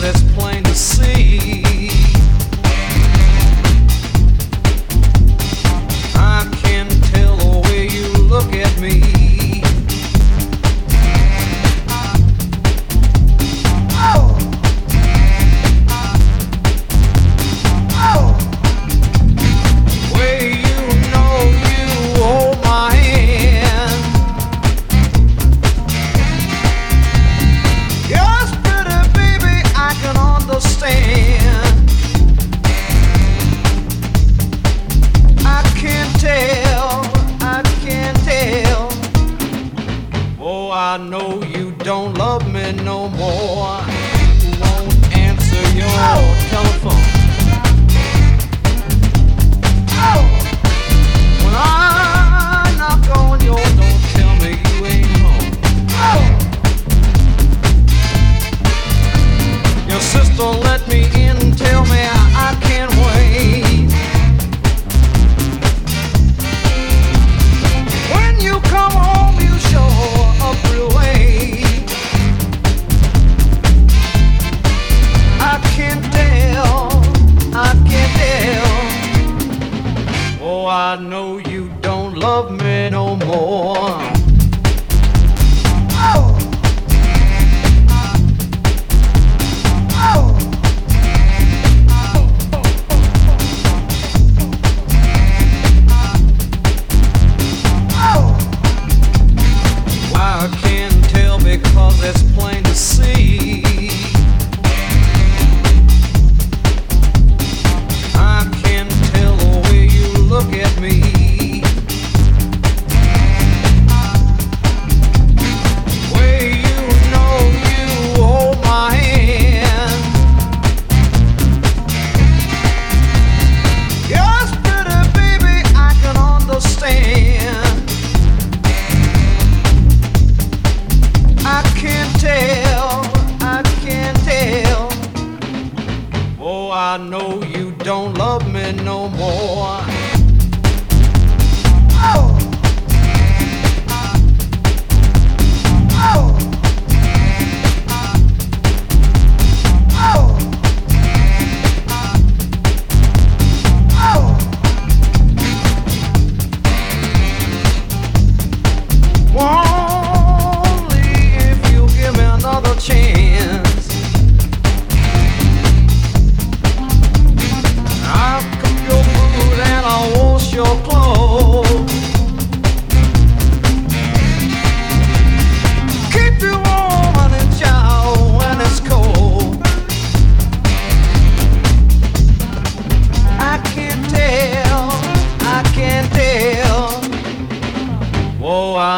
this planet. I know you don't love me no more. You won't answer your telephone. I know Oh, I know you don't love me no more.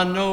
no